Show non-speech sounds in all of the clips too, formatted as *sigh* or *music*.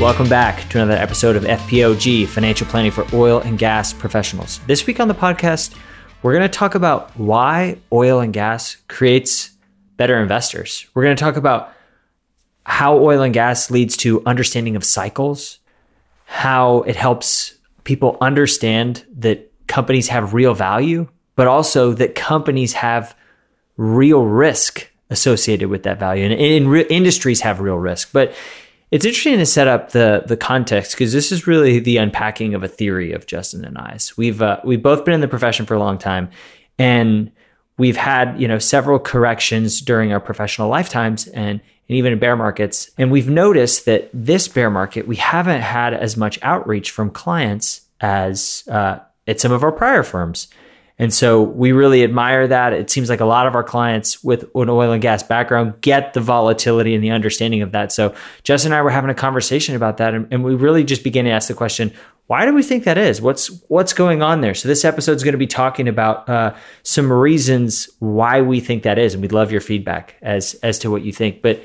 Welcome back to another episode of FPOG, Financial Planning for Oil and Gas Professionals. This week on the podcast, we're going to talk about why oil and gas creates better investors. We're going to talk about how oil and gas leads to understanding of cycles, how it helps people understand that companies have real value, but also that companies have real risk associated with that value. And in, in industries have real risk. But it's interesting to set up the the context because this is really the unpacking of a theory of Justin and I's. We've uh, we've both been in the profession for a long time, and we've had you know several corrections during our professional lifetimes, and and even in bear markets. And we've noticed that this bear market we haven't had as much outreach from clients as uh, at some of our prior firms. And so we really admire that. It seems like a lot of our clients with an oil and gas background get the volatility and the understanding of that. So Justin and I were having a conversation about that, and, and we really just began to ask the question: Why do we think that is? What's what's going on there? So this episode is going to be talking about uh, some reasons why we think that is, and we'd love your feedback as as to what you think. But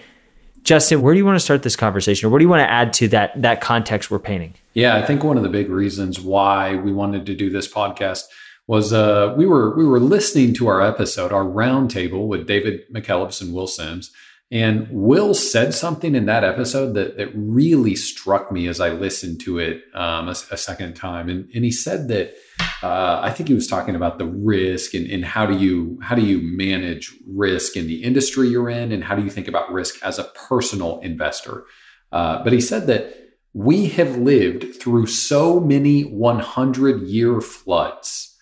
Justin, where do you want to start this conversation, or what do you want to add to that that context we're painting? Yeah, I think one of the big reasons why we wanted to do this podcast was uh, we were we were listening to our episode, our roundtable with David McKellips and Will Sims, and Will said something in that episode that that really struck me as I listened to it um, a, a, second time, and and he said that uh, I think he was talking about the risk and, and how do you how do you manage risk in the industry you're in, and how do you think about risk as a personal investor. Uh, but he said that we have lived through so many 100 year floods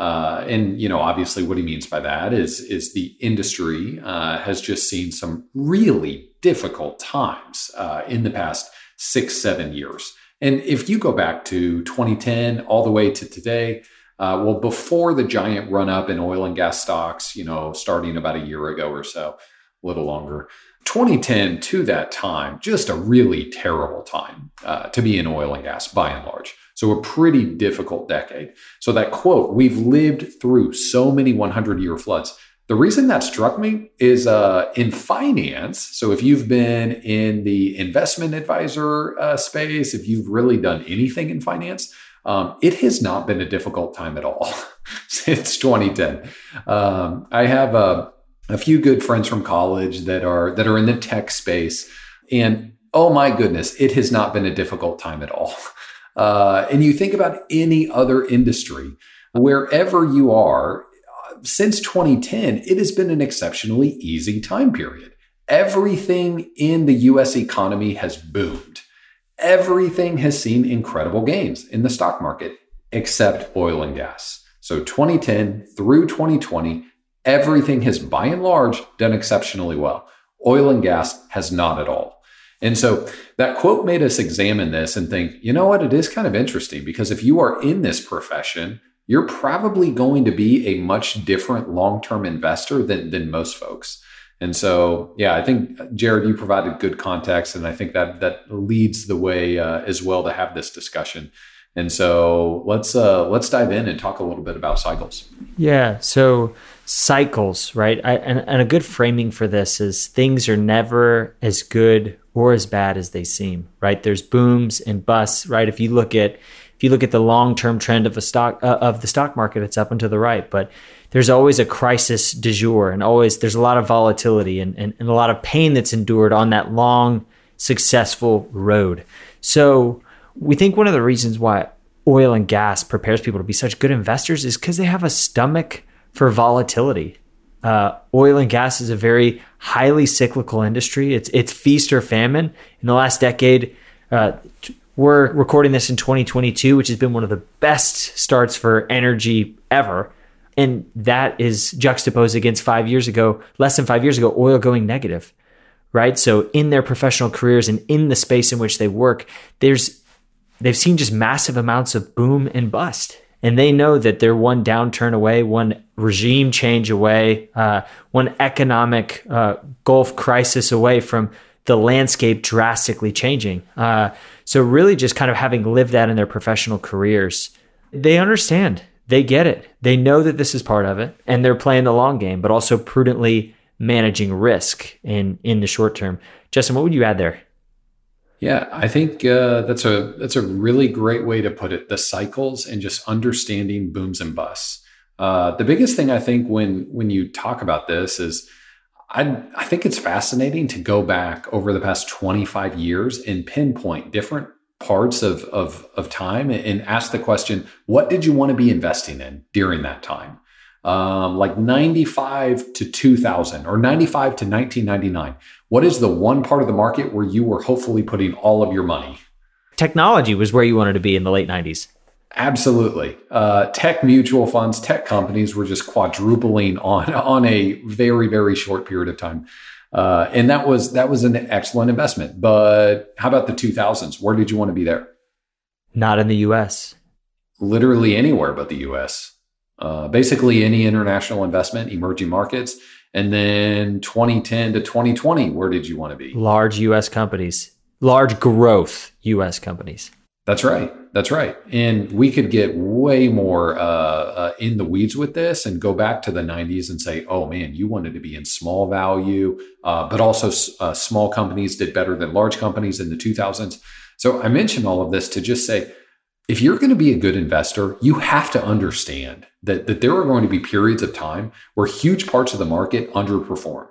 uh, and you know, obviously, what he means by that is is the industry uh, has just seen some really difficult times uh, in the past six seven years. And if you go back to 2010 all the way to today, uh, well, before the giant run up in oil and gas stocks, you know, starting about a year ago or so, a little longer. 2010 to that time, just a really terrible time uh, to be in oil and gas by and large. So, a pretty difficult decade. So, that quote, we've lived through so many 100 year floods. The reason that struck me is uh, in finance. So, if you've been in the investment advisor uh, space, if you've really done anything in finance, um, it has not been a difficult time at all *laughs* since 2010. Um, I have a, a few good friends from college that are that are in the tech space, and oh my goodness, it has not been a difficult time at all. *laughs* Uh, and you think about any other industry, wherever you are, since 2010, it has been an exceptionally easy time period. Everything in the US economy has boomed. Everything has seen incredible gains in the stock market, except oil and gas. So 2010 through 2020, everything has by and large done exceptionally well. Oil and gas has not at all. And so that quote made us examine this and think, you know what? It is kind of interesting because if you are in this profession, you're probably going to be a much different long term investor than, than most folks. And so, yeah, I think Jared, you provided good context, and I think that that leads the way uh, as well to have this discussion. And so, let's uh, let's dive in and talk a little bit about cycles. Yeah. So cycles, right? I, and, and a good framing for this is things are never as good or as bad as they seem, right? There's booms and busts, right? If you look at if you look at the long-term trend of a stock uh, of the stock market, it's up and to the right, but there's always a crisis du jour and always there's a lot of volatility and, and, and a lot of pain that's endured on that long successful road. So we think one of the reasons why oil and gas prepares people to be such good investors is because they have a stomach for volatility uh, oil and gas is a very highly cyclical industry. It's it's feast or famine. In the last decade, uh, we're recording this in 2022, which has been one of the best starts for energy ever, and that is juxtaposed against five years ago, less than five years ago, oil going negative. Right. So in their professional careers and in the space in which they work, there's they've seen just massive amounts of boom and bust. And they know that they're one downturn away, one regime change away, uh, one economic uh, Gulf crisis away from the landscape drastically changing. Uh, so, really, just kind of having lived that in their professional careers, they understand, they get it, they know that this is part of it, and they're playing the long game, but also prudently managing risk in in the short term. Justin, what would you add there? Yeah, I think uh, that's a that's a really great way to put it. The cycles and just understanding booms and busts. Uh, the biggest thing I think when when you talk about this is, I I think it's fascinating to go back over the past twenty five years and pinpoint different parts of of of time and ask the question, what did you want to be investing in during that time? Um, like 95 to 2000 or 95 to 1999 what is the one part of the market where you were hopefully putting all of your money? Technology was where you wanted to be in the late 90s absolutely. Uh, tech mutual funds tech companies were just quadrupling on on a very very short period of time. Uh, and that was that was an excellent investment. But how about the 2000s where did you want to be there? Not in the us literally anywhere but the us uh, basically any international investment, emerging markets. And then 2010 to 2020, where did you want to be? Large US companies, large growth US companies. That's right. That's right. And we could get way more uh, uh, in the weeds with this and go back to the 90s and say, oh man, you wanted to be in small value, uh, but also uh, small companies did better than large companies in the 2000s. So I mention all of this to just say, if you're going to be a good investor, you have to understand that, that there are going to be periods of time where huge parts of the market underperform.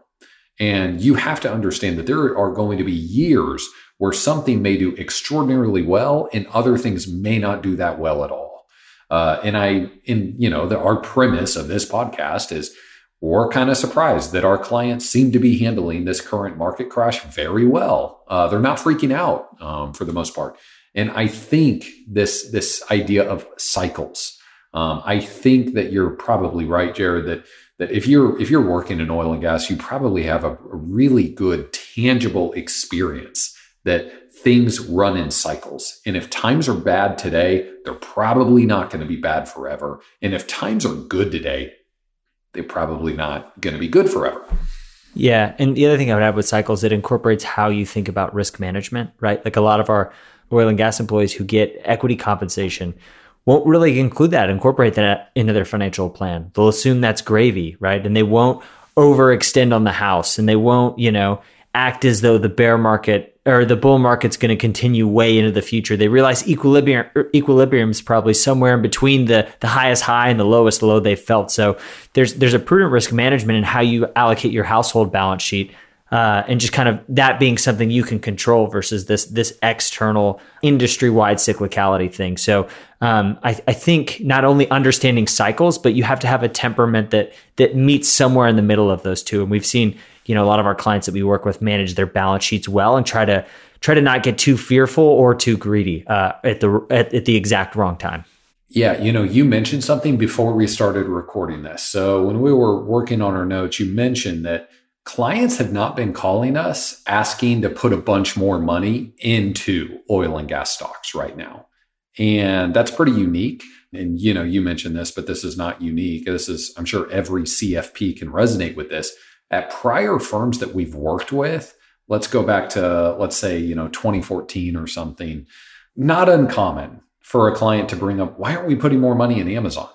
And you have to understand that there are going to be years where something may do extraordinarily well and other things may not do that well at all. Uh, and I, in you know, the, our premise of this podcast is we're kind of surprised that our clients seem to be handling this current market crash very well. Uh, they're not freaking out um, for the most part. And I think this this idea of cycles. Um, I think that you're probably right, Jared. That that if you're if you're working in oil and gas, you probably have a, a really good tangible experience that things run in cycles. And if times are bad today, they're probably not going to be bad forever. And if times are good today, they're probably not going to be good forever. Yeah. And the other thing I would add with cycles, it incorporates how you think about risk management, right? Like a lot of our oil and gas employees who get equity compensation won't really include that, incorporate that into their financial plan. They'll assume that's gravy, right? And they won't overextend on the house and they won't, you know, act as though the bear market or the bull market's going to continue way into the future. They realize equilibrium er, equilibrium is probably somewhere in between the the highest high and the lowest low they've felt. So there's there's a prudent risk management in how you allocate your household balance sheet uh, and just kind of that being something you can control versus this this external industry wide cyclicality thing. So um, I, I, think not only understanding cycles, but you have to have a temperament that that meets somewhere in the middle of those two. And we've seen you know a lot of our clients that we work with manage their balance sheets well and try to try to not get too fearful or too greedy uh, at the at, at the exact wrong time. Yeah, you know, you mentioned something before we started recording this. So when we were working on our notes, you mentioned that clients have not been calling us asking to put a bunch more money into oil and gas stocks right now. And that's pretty unique. And you know, you mentioned this, but this is not unique. This is, I'm sure every CFP can resonate with this. At prior firms that we've worked with, let's go back to, let's say, you know, 2014 or something, not uncommon for a client to bring up, why aren't we putting more money in Amazon?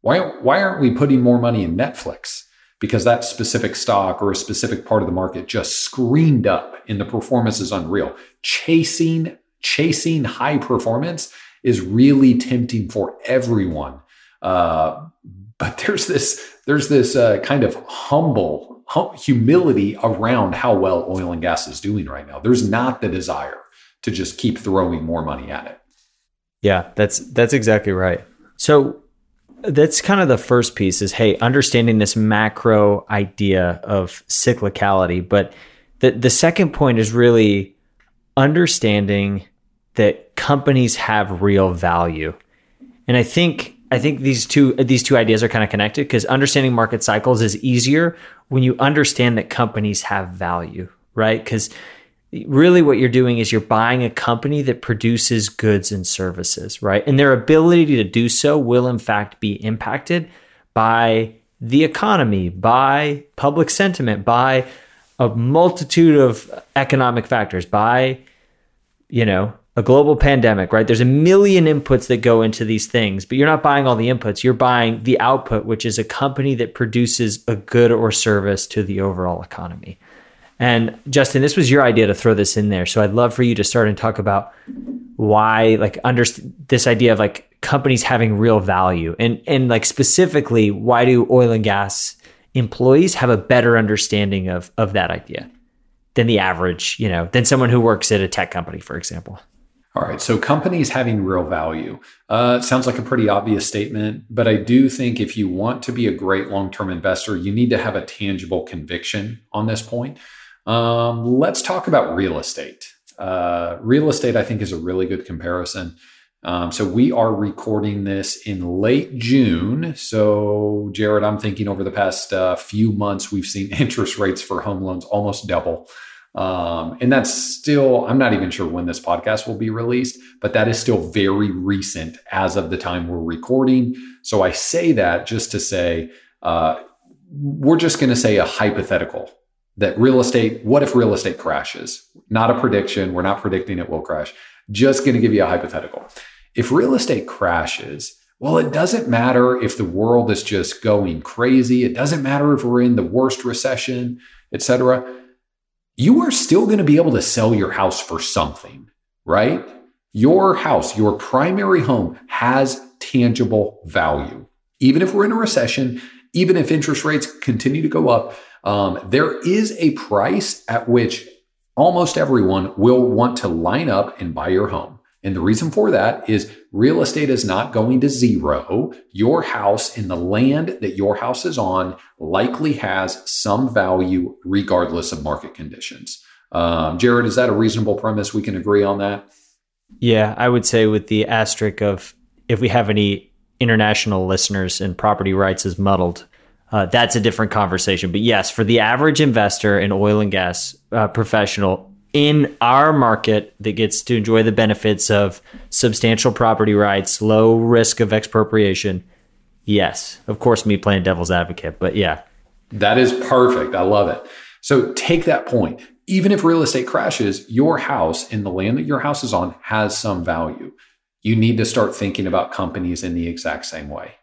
Why, why aren't we putting more money in Netflix? Because that specific stock or a specific part of the market just screamed up and the performance is unreal. Chasing, chasing high performance is really tempting for everyone. Uh, but *laughs* there's this, there's this uh, kind of humble hum- humility around how well oil and gas is doing right now. There's not the desire to just keep throwing more money at it. Yeah, that's that's exactly right. So that's kind of the first piece is hey understanding this macro idea of cyclicality. But the the second point is really understanding that companies have real value. And i think i think these two these two ideas are kind of connected because understanding market cycles is easier when you understand that companies have value right? Because really what you're doing is you're buying a company that produces goods and services, right? And their ability to do so will, in fact, be impacted by the economy, by public sentiment, by a multitude of economic factors, by, you know, a global pandemic, right? There's a million inputs that go into these things, but you're not buying all the inputs. You're buying the output, which is a company that produces a good or service to the overall economy. And Justin, this was your idea to throw this in there. So I'd love for you to start and talk about why, like, under this idea of like companies having real value and, and like specifically, why do oil and gas employees have a better understanding of, of that idea than the average, you know, than someone who works at a tech company, for example? All right. So companies having real value uh, sounds like a pretty obvious statement, but I do think if you want to be a great long term investor, you need to have a tangible conviction on this point. Um, let's talk about real estate. Uh, real estate, I think, is a really good comparison. Um, so we are recording this in late June. So, Jared, I'm thinking over the past uh, few months, we've seen *laughs* interest rates for home loans almost double. Um, and that's still, I'm not even sure when this podcast will be released, but that is still very recent as of the time we're recording. So I say that just to say, uh, we're just going to say a hypothetical that real estate, what if real estate crashes? Not a prediction. We're not predicting it will crash. Just going to give you a hypothetical. If real estate crashes, well, it doesn't matter if the world is just going crazy. It doesn't matter if we're in the worst recession, et cetera you are still going to be able to sell your house for something, right? Your house, your primary home has tangible value. Even if we're in a recession, even if interest rates continue to go up, um, there is a price at which almost everyone will want to line up and buy your home. And the reason for that is real estate is not going to zero. Your house and the land that your house is on likely has some value regardless of market conditions. Um, Jared, is that a reasonable premise? We can agree on that? Yeah, I would say with the asterisk of if we have any international listeners and property rights is muddled, uh, that's a different conversation. But yes, for the average investor in oil and gas uh, professional, in our market that gets to enjoy the benefits of substantial property rights, low risk of expropriation. Yes, of course, me playing devil's advocate, but yeah. That is perfect. I love it. So take that point. Even if real estate crashes, your house and the land that your house is on has some value. You need to start thinking about companies in the exact same way.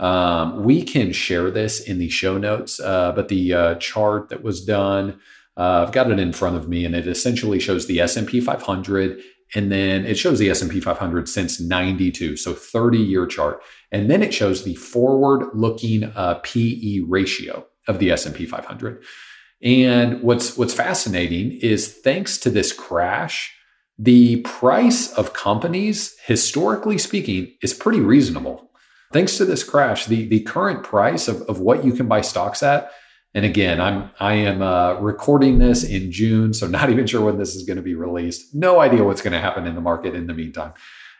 Um, we can share this in the show notes, uh, but the uh, chart that was done uh, I've got it in front of me, and it essentially shows the S&P 500, and then it shows the S&P 500 since 92, so 30 year chart, and then it shows the forward-looking uh, PE ratio of the S&P 500. And what's what's fascinating is thanks to this crash, the price of companies, historically speaking, is pretty reasonable. Thanks to this crash, the, the current price of, of what you can buy stocks at and again, I'm I am uh, recording this in June, so *laughs* not even sure when this is going to be released. No idea what's going to happen in the market in the meantime,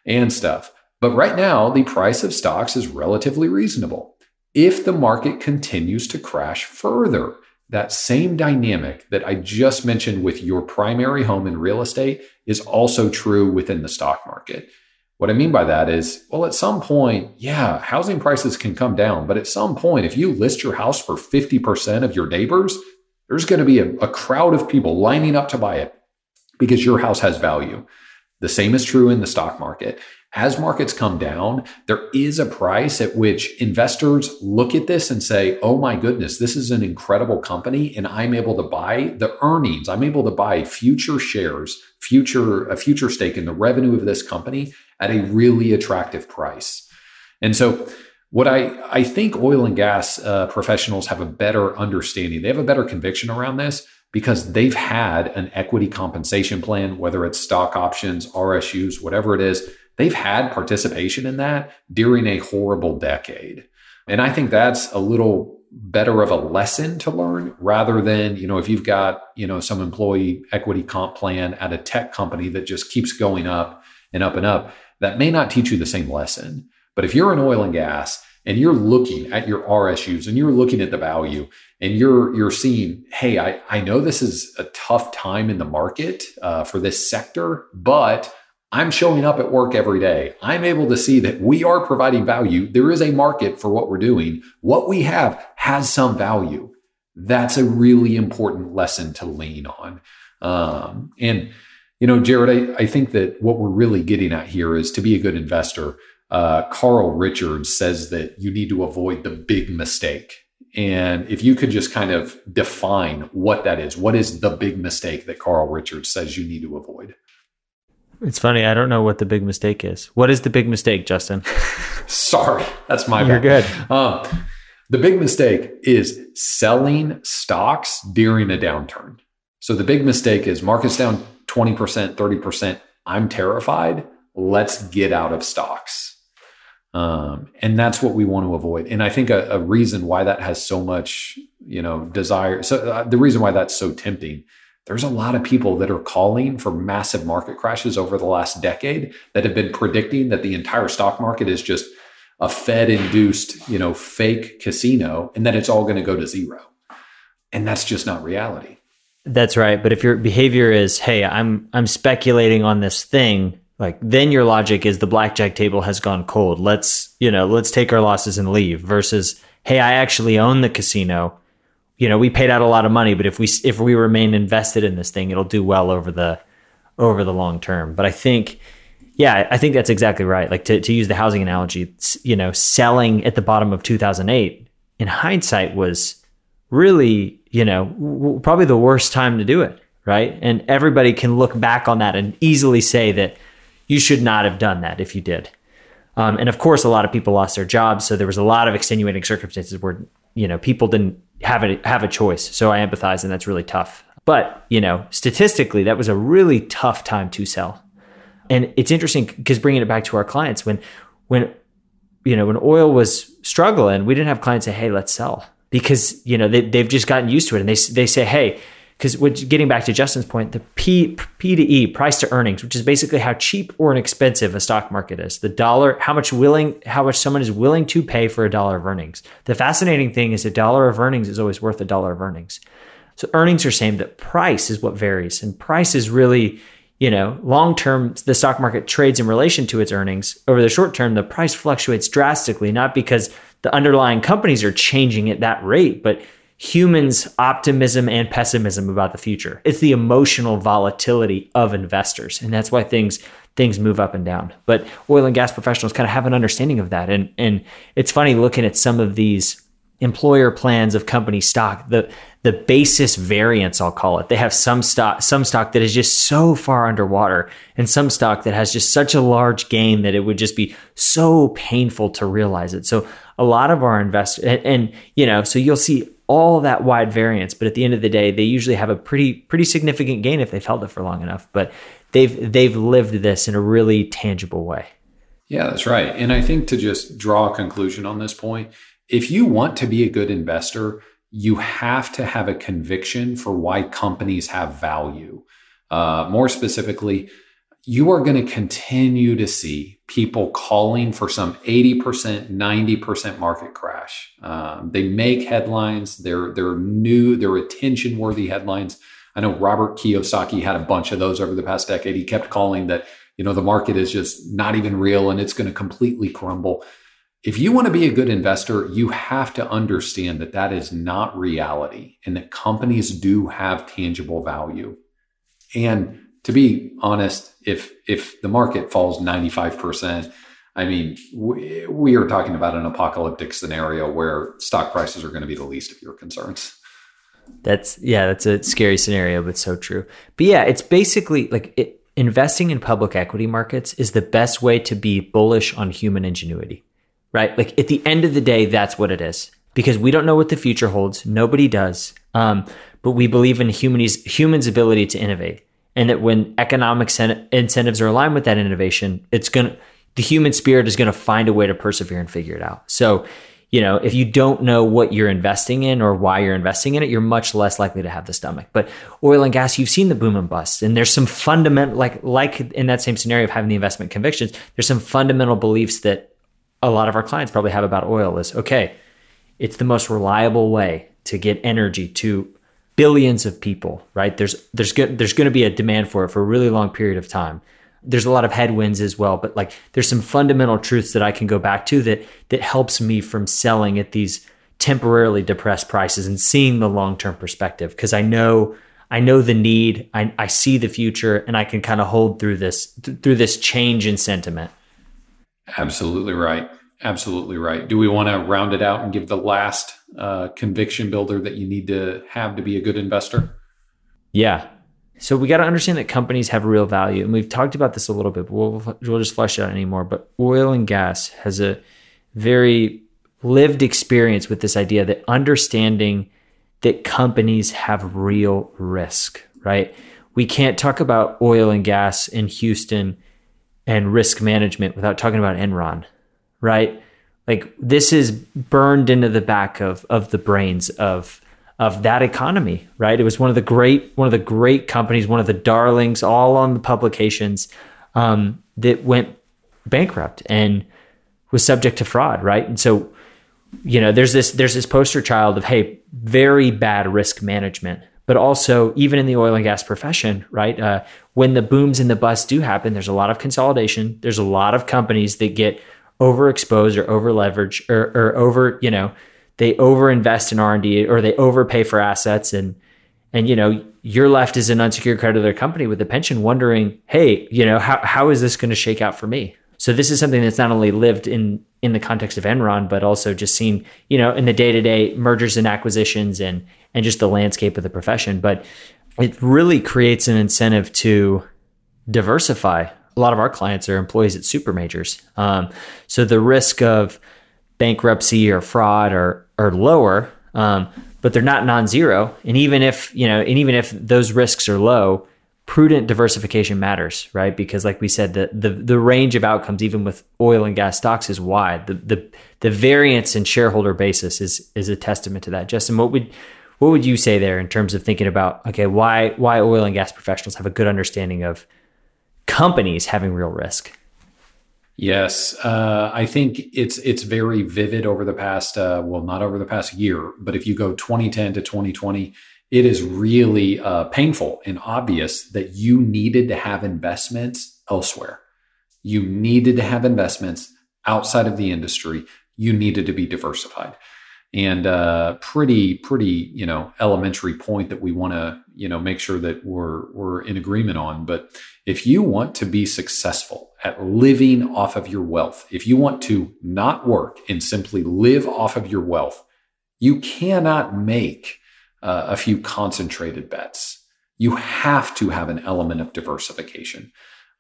and stuff. But right now, the price of stocks is relatively reasonable. If the market continues to crash further, that same dynamic that I just mentioned with your primary home in real estate is also true within the stock market. What I mean by that is, well, at some point, yeah, housing prices can come down. But at some point, if you list your house for 50% of your neighbors, there's going to be a, a crowd of people lining up to buy it because your house has value. The same is true in the stock market. As markets come down, there is a price at which investors look at this and say, oh my goodness, this is an incredible company, and I'm able to buy the earnings. I'm able to buy future shares, future, a future stake in the revenue of this company at a really attractive price. And so, what I, I think oil and gas uh, professionals have a better understanding, they have a better conviction around this because they've had an equity compensation plan, whether it's stock options, RSUs, whatever it is, they've had participation in that during a horrible decade. And I think that's a little better of a lesson to learn rather than, you know, if you've got, you know, some employee equity comp plan at a tech company that just keeps going up and up and up that may not teach you the same lesson. But if you're in oil and gas and you're looking at your RSUs and you're looking at the value and you're you're seeing, hey, I, I know this is a tough time in the market uh, for this sector, but I'm showing up at work every day. I'm able to see that we are providing value. There is a market for what we're doing. What we have has some value. That's a really important lesson to lean on. Um, and, you know, Jared, I, I think that what we're really getting at here is to be a good investor. Uh, Carl Richards says that you need to avoid the big mistake. And if you could just kind of define what that is, what is the big mistake that Carl Richards says you need to avoid? It's funny. I don't know what the big mistake is. What is the big mistake, Justin? *laughs* Sorry, that's my You're bad. good. Um, the big mistake is selling stocks during a downturn. So the big mistake is markets down 20%, 30%. I'm terrified. Let's get out of stocks. Um, and that's what we want to avoid. And I think a, a reason why that has so much, you know, desire. So uh, the reason why that's so tempting there's a lot of people that are calling for massive market crashes over the last decade that have been predicting that the entire stock market is just a Fed induced, you know, fake casino and that it's all going to go to zero. And that's just not reality. That's right. But if your behavior is, hey, I'm I'm speculating on this thing, like then your logic is the blackjack table has gone cold. Let's, you know, let's take our losses and leave versus, hey, I actually own the casino you know, we paid out a lot of money, but if we if we remain invested in this thing, it'll do well over the over the long term. But I think, yeah, I think that's exactly right. Like to to use the housing analogy, you know, selling at the bottom of 2008 in hindsight was really, you know, w- probably the worst time to do it, right? And everybody can look back on that and easily say that you should not have done that if you did. Um, and of course, a lot of people lost their jobs, so there was a lot of extenuating circumstances where you know people didn't have a have a choice. So I empathize, and that's really tough. But you know, statistically, that was a really tough time to sell. And it's interesting because bringing it back to our clients, when when you know when oil was struggling, we didn't have clients say, "Hey, let's sell," because you know they, they've just gotten used to it, and they they say, "Hey." because getting back to Justin's point, the P P to E price to earnings, which is basically how cheap or inexpensive a stock market is, the dollar, how much willing, how much someone is willing to pay for a dollar of earnings. The fascinating thing is a dollar of earnings is always worth a dollar of earnings. So earnings are same, that price is what varies, and price is really, you know, long term. The stock market trades in relation to its earnings. Over the short term, the price fluctuates drastically, not because the underlying companies are changing at that rate, but humans' optimism and pessimism about the future. It's the emotional volatility of investors, and that's why things things move up and down. But oil and gas professionals kind of have an understanding of that, and and it's funny looking at some of these employer plans of company stock. The the basis variance, I'll call it. They have some stock some stock that is just so far underwater, and some stock that has just such a large gain that it would just be so painful to realize it. So a lot of our investors, and, and you know, so you'll see all that wide variance, but at the end of the day, they usually have a pretty pretty significant gain if they've held it for long enough. But they've they've lived this in a really tangible way. Yeah, that's right. And I think to just draw a conclusion on this point, if you want to be a good investor, you have to have a conviction for why companies have value. Uh, more specifically, you are going to continue to see people calling for some 80%, 90% market crash. Um, they make headlines. They're, they're new, they're attention worthy headlines. I know Robert Kiyosaki had a bunch of those over the past decade. He kept calling that, you know, the market is just not even real and it's going to completely crumble. If you want to be a good investor, you have to understand that that is not reality and that companies do have tangible value. And to be honest, if if the market falls 95%, I mean, we, we are talking about an apocalyptic scenario where stock prices are going to be the least of your concerns. That's yeah, that's a scary scenario, but so true. But yeah, it's basically like it, investing in public equity markets is the best way to be bullish on human ingenuity, right? Like at the end of the day, that's what it is because we don't know what the future holds. Nobody does. Um, but we believe in humans humans' ability to innovate and that when economic sen- incentives are aligned with that innovation, it's going to the human spirit is going to find a way to persevere and figure it out. So, you know, if you don't know what you're investing in or why you're investing in it, you're much less likely to have the stomach. But oil and gas, you've seen the boom and bust, and there's some fundamental, like like in that same scenario of having the investment convictions, there's some fundamental beliefs that a lot of our clients probably have about oil is okay, it's the most reliable way to get energy to billions of people, right? There's there's go- there's going to be a demand for it for a really long period of time. There's a lot of headwinds as well, but like there's some fundamental truths that I can go back to that that helps me from selling at these temporarily depressed prices and seeing the long-term perspective because I know I know the need, I, I see the future and I can kind of hold through this th- through this change in sentiment. Absolutely right. Absolutely right. Do we want to round it out and give the last uh, conviction builder that you need to have to be a good investor? Yeah. So we got to understand that companies have real value, and we've talked about this a little bit, but we'll we'll just flesh it out anymore. But oil and gas has a very lived experience with this idea that understanding that companies have real risk, right? We can't talk about oil and gas in Houston and risk management without talking about Enron, right? Like this is burned into the back of of the brains of of that economy, right? It was one of the great one of the great companies, one of the darlings, all on the publications um, that went bankrupt and was subject to fraud, right? And so, you know, there's this there's this poster child of hey, very bad risk management, but also even in the oil and gas profession, right? Uh, when the booms and the busts do happen, there's a lot of consolidation. There's a lot of companies that get overexposed or over leveraged or, or over, you know, they overinvest in R&D or they overpay for assets and and you know, you're left as an unsecured creditor company with a pension wondering, hey, you know, how, how is this going to shake out for me? So this is something that's not only lived in in the context of Enron, but also just seen, you know, in the day to day mergers and acquisitions and and just the landscape of the profession. But it really creates an incentive to diversify a lot of our clients are employees at super majors. Um, so the risk of bankruptcy or fraud are, are lower, um, but they're not non-zero. And even if, you know, and even if those risks are low, prudent diversification matters, right? Because like we said, the, the, the range of outcomes, even with oil and gas stocks is wide. The, the, the variance in shareholder basis is, is a testament to that. Justin, what would, what would you say there in terms of thinking about, okay, why, why oil and gas professionals have a good understanding of, companies having real risk. Yes, uh, I think it's it's very vivid over the past uh, well, not over the past year, but if you go 2010 to 2020, it is really uh, painful and obvious that you needed to have investments elsewhere. You needed to have investments outside of the industry. You needed to be diversified and uh, pretty pretty you know elementary point that we want to you know make sure that we're we're in agreement on. But if you want to be successful at living off of your wealth if you want to not work and simply live off of your wealth you cannot make uh, a few concentrated bets. You have to have an element of diversification.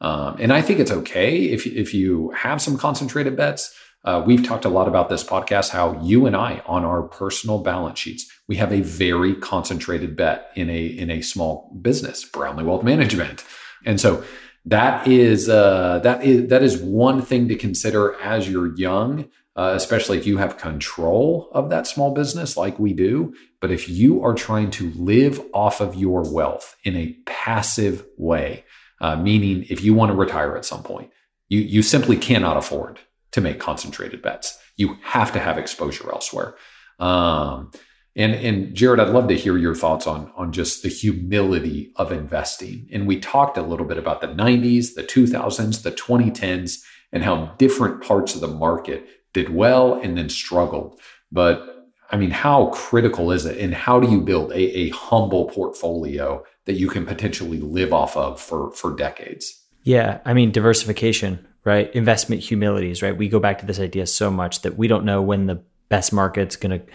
Um, and i think it's okay if, if you have some concentrated bets uh, we've talked a lot about this podcast how you and I, on our personal balance sheets, we have a very concentrated bet in a in a small business, Brownlee Wealth Management, and so that is uh, that is that is one thing to consider as you're young, uh, especially if you have control of that small business like we do. But if you are trying to live off of your wealth in a passive way, uh, meaning if you want to retire at some point, you you simply cannot afford to make concentrated bets. You have to have exposure elsewhere. Um, and and Jared, I'd love to hear your thoughts on on just the humility of investing. And we talked a little bit about the 90s, the 2000s, the 2010s, and how different parts of the market did well and then struggled. But I mean, how critical is it? And how do you build a, a humble portfolio that you can potentially live off of for for decades? Yeah, I mean diversification right? Investment humilities, right? We go back to this idea so much that we don't know when the best market's going to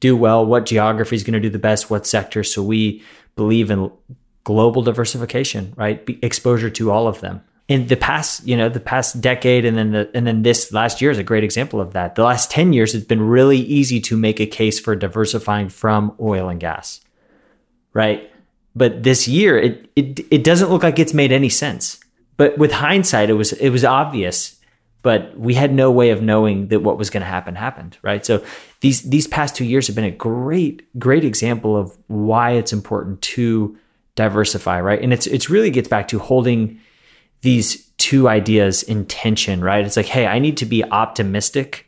do well, what geography is going to do the best, what sector. So we believe in global diversification, right? Be exposure to all of them. In the past, you know, the past decade and then the, and then this last year is a great example of that. The last 10 years it's been really easy to make a case for diversifying from oil and gas. Right? But this year it it it doesn't look like it's made any sense but with hindsight, it was it was obvious, but we had no way of knowing that what was going to happen happened, right? So these these past two years have been a great great example of why it's important to diversify, right? And it's it's really gets back to holding these two ideas in tension, right? It's like, hey, I need to be optimistic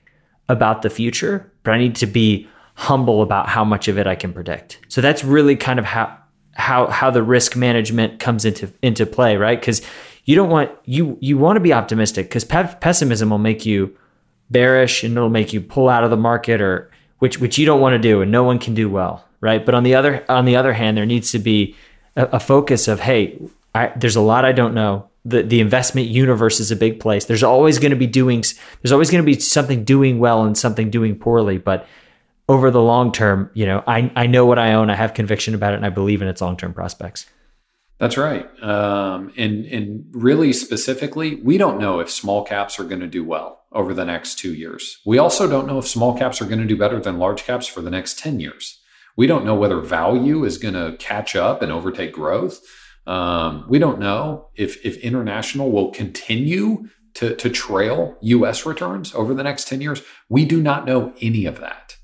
about the future, but I need to be humble about how much of it I can predict. So that's really kind of how how how the risk management comes into into play, right? Because you don't want you you want to be optimistic because pe- pessimism will make you bearish and it'll make you pull out of the market or which which you don't want to do and no one can do well, right? But on the other on the other hand, there needs to be a, a focus of hey, I, there's a lot I don't know. The the investment universe is a big place. There's always going to be doing. There's always going to be something doing well and something doing poorly, but over the long term, you know, I, I know what I own. I have conviction about it, and I believe in its long term prospects. That's right. Um, and and really specifically, we don't know if small caps are going to do well over the next two years. We also don't know if small caps are going to do better than large caps for the next ten years. We don't know whether value is going to catch up and overtake growth. Um, we don't know if if international will continue to to trail U.S. returns over the next ten years. We do not know any of that.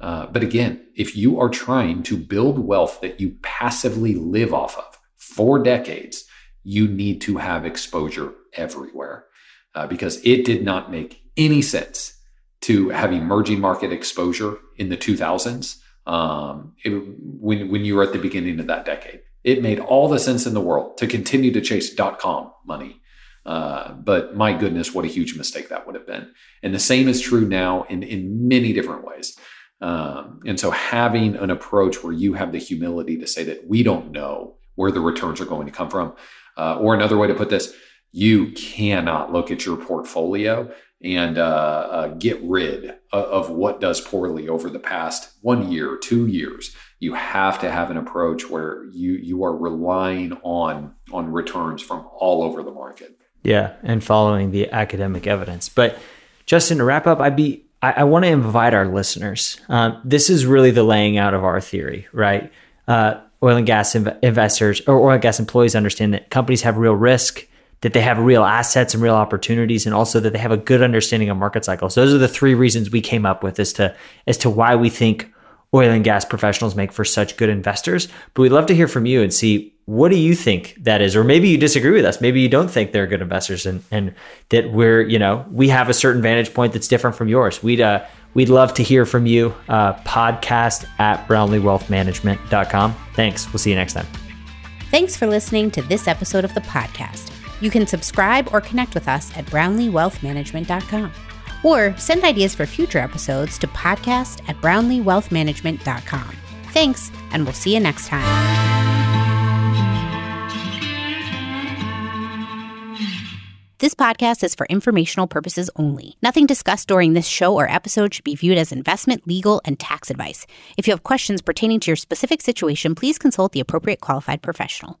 Uh, but again, if you are trying to build wealth that you passively live off of for decades, you need to have exposure everywhere uh, because it did not make any sense to have emerging market exposure in the 2000s um, it, when, when you were at the beginning of that decade. It made all the sense in the world to continue to chase dot com money. Uh, but my goodness, what a huge mistake that would have been. And the same is true now in, in many different ways. Um, and so having an approach where you have the humility to say that we don't know where the returns are going to come from, uh, or another way to put this, you cannot look at your portfolio and uh, uh, get rid of, of, what does poorly over the past one year, two years. You have to have an approach where you you are relying on on returns from all over the market. Yeah, and following the academic evidence. But Justin, to wrap up, I'd be I, I want to invite our listeners. Um, this is really the laying out of our theory, right? Uh, oil and gas inv- investors or oil and gas employees understand that companies have real risk, that they have real assets and real opportunities, and also that they have a good understanding of market cycles. Those are the three reasons we came up with as to as to why we think oil and gas professionals make for such good investors. But we'd love to hear from you and see what do you think that is? Or maybe you disagree with us. Maybe you don't think they're good investors and, and that we're, you know, we have a certain vantage point that's different from yours. We'd, uh, we'd love to hear from you. Uh, podcast at brownleewealthmanagement.com. Thanks. We'll see you next time. Thanks for listening to this episode of the podcast. You can subscribe or connect with us at brownleewealthmanagement.com or send ideas for future episodes to podcast at brownleewealthmanagement.com. Thanks, and we'll see you next time. This podcast is for informational purposes only. Nothing discussed during this show or episode should be viewed as investment, legal, and tax advice. If you have questions pertaining to your specific situation, please consult the appropriate qualified professional.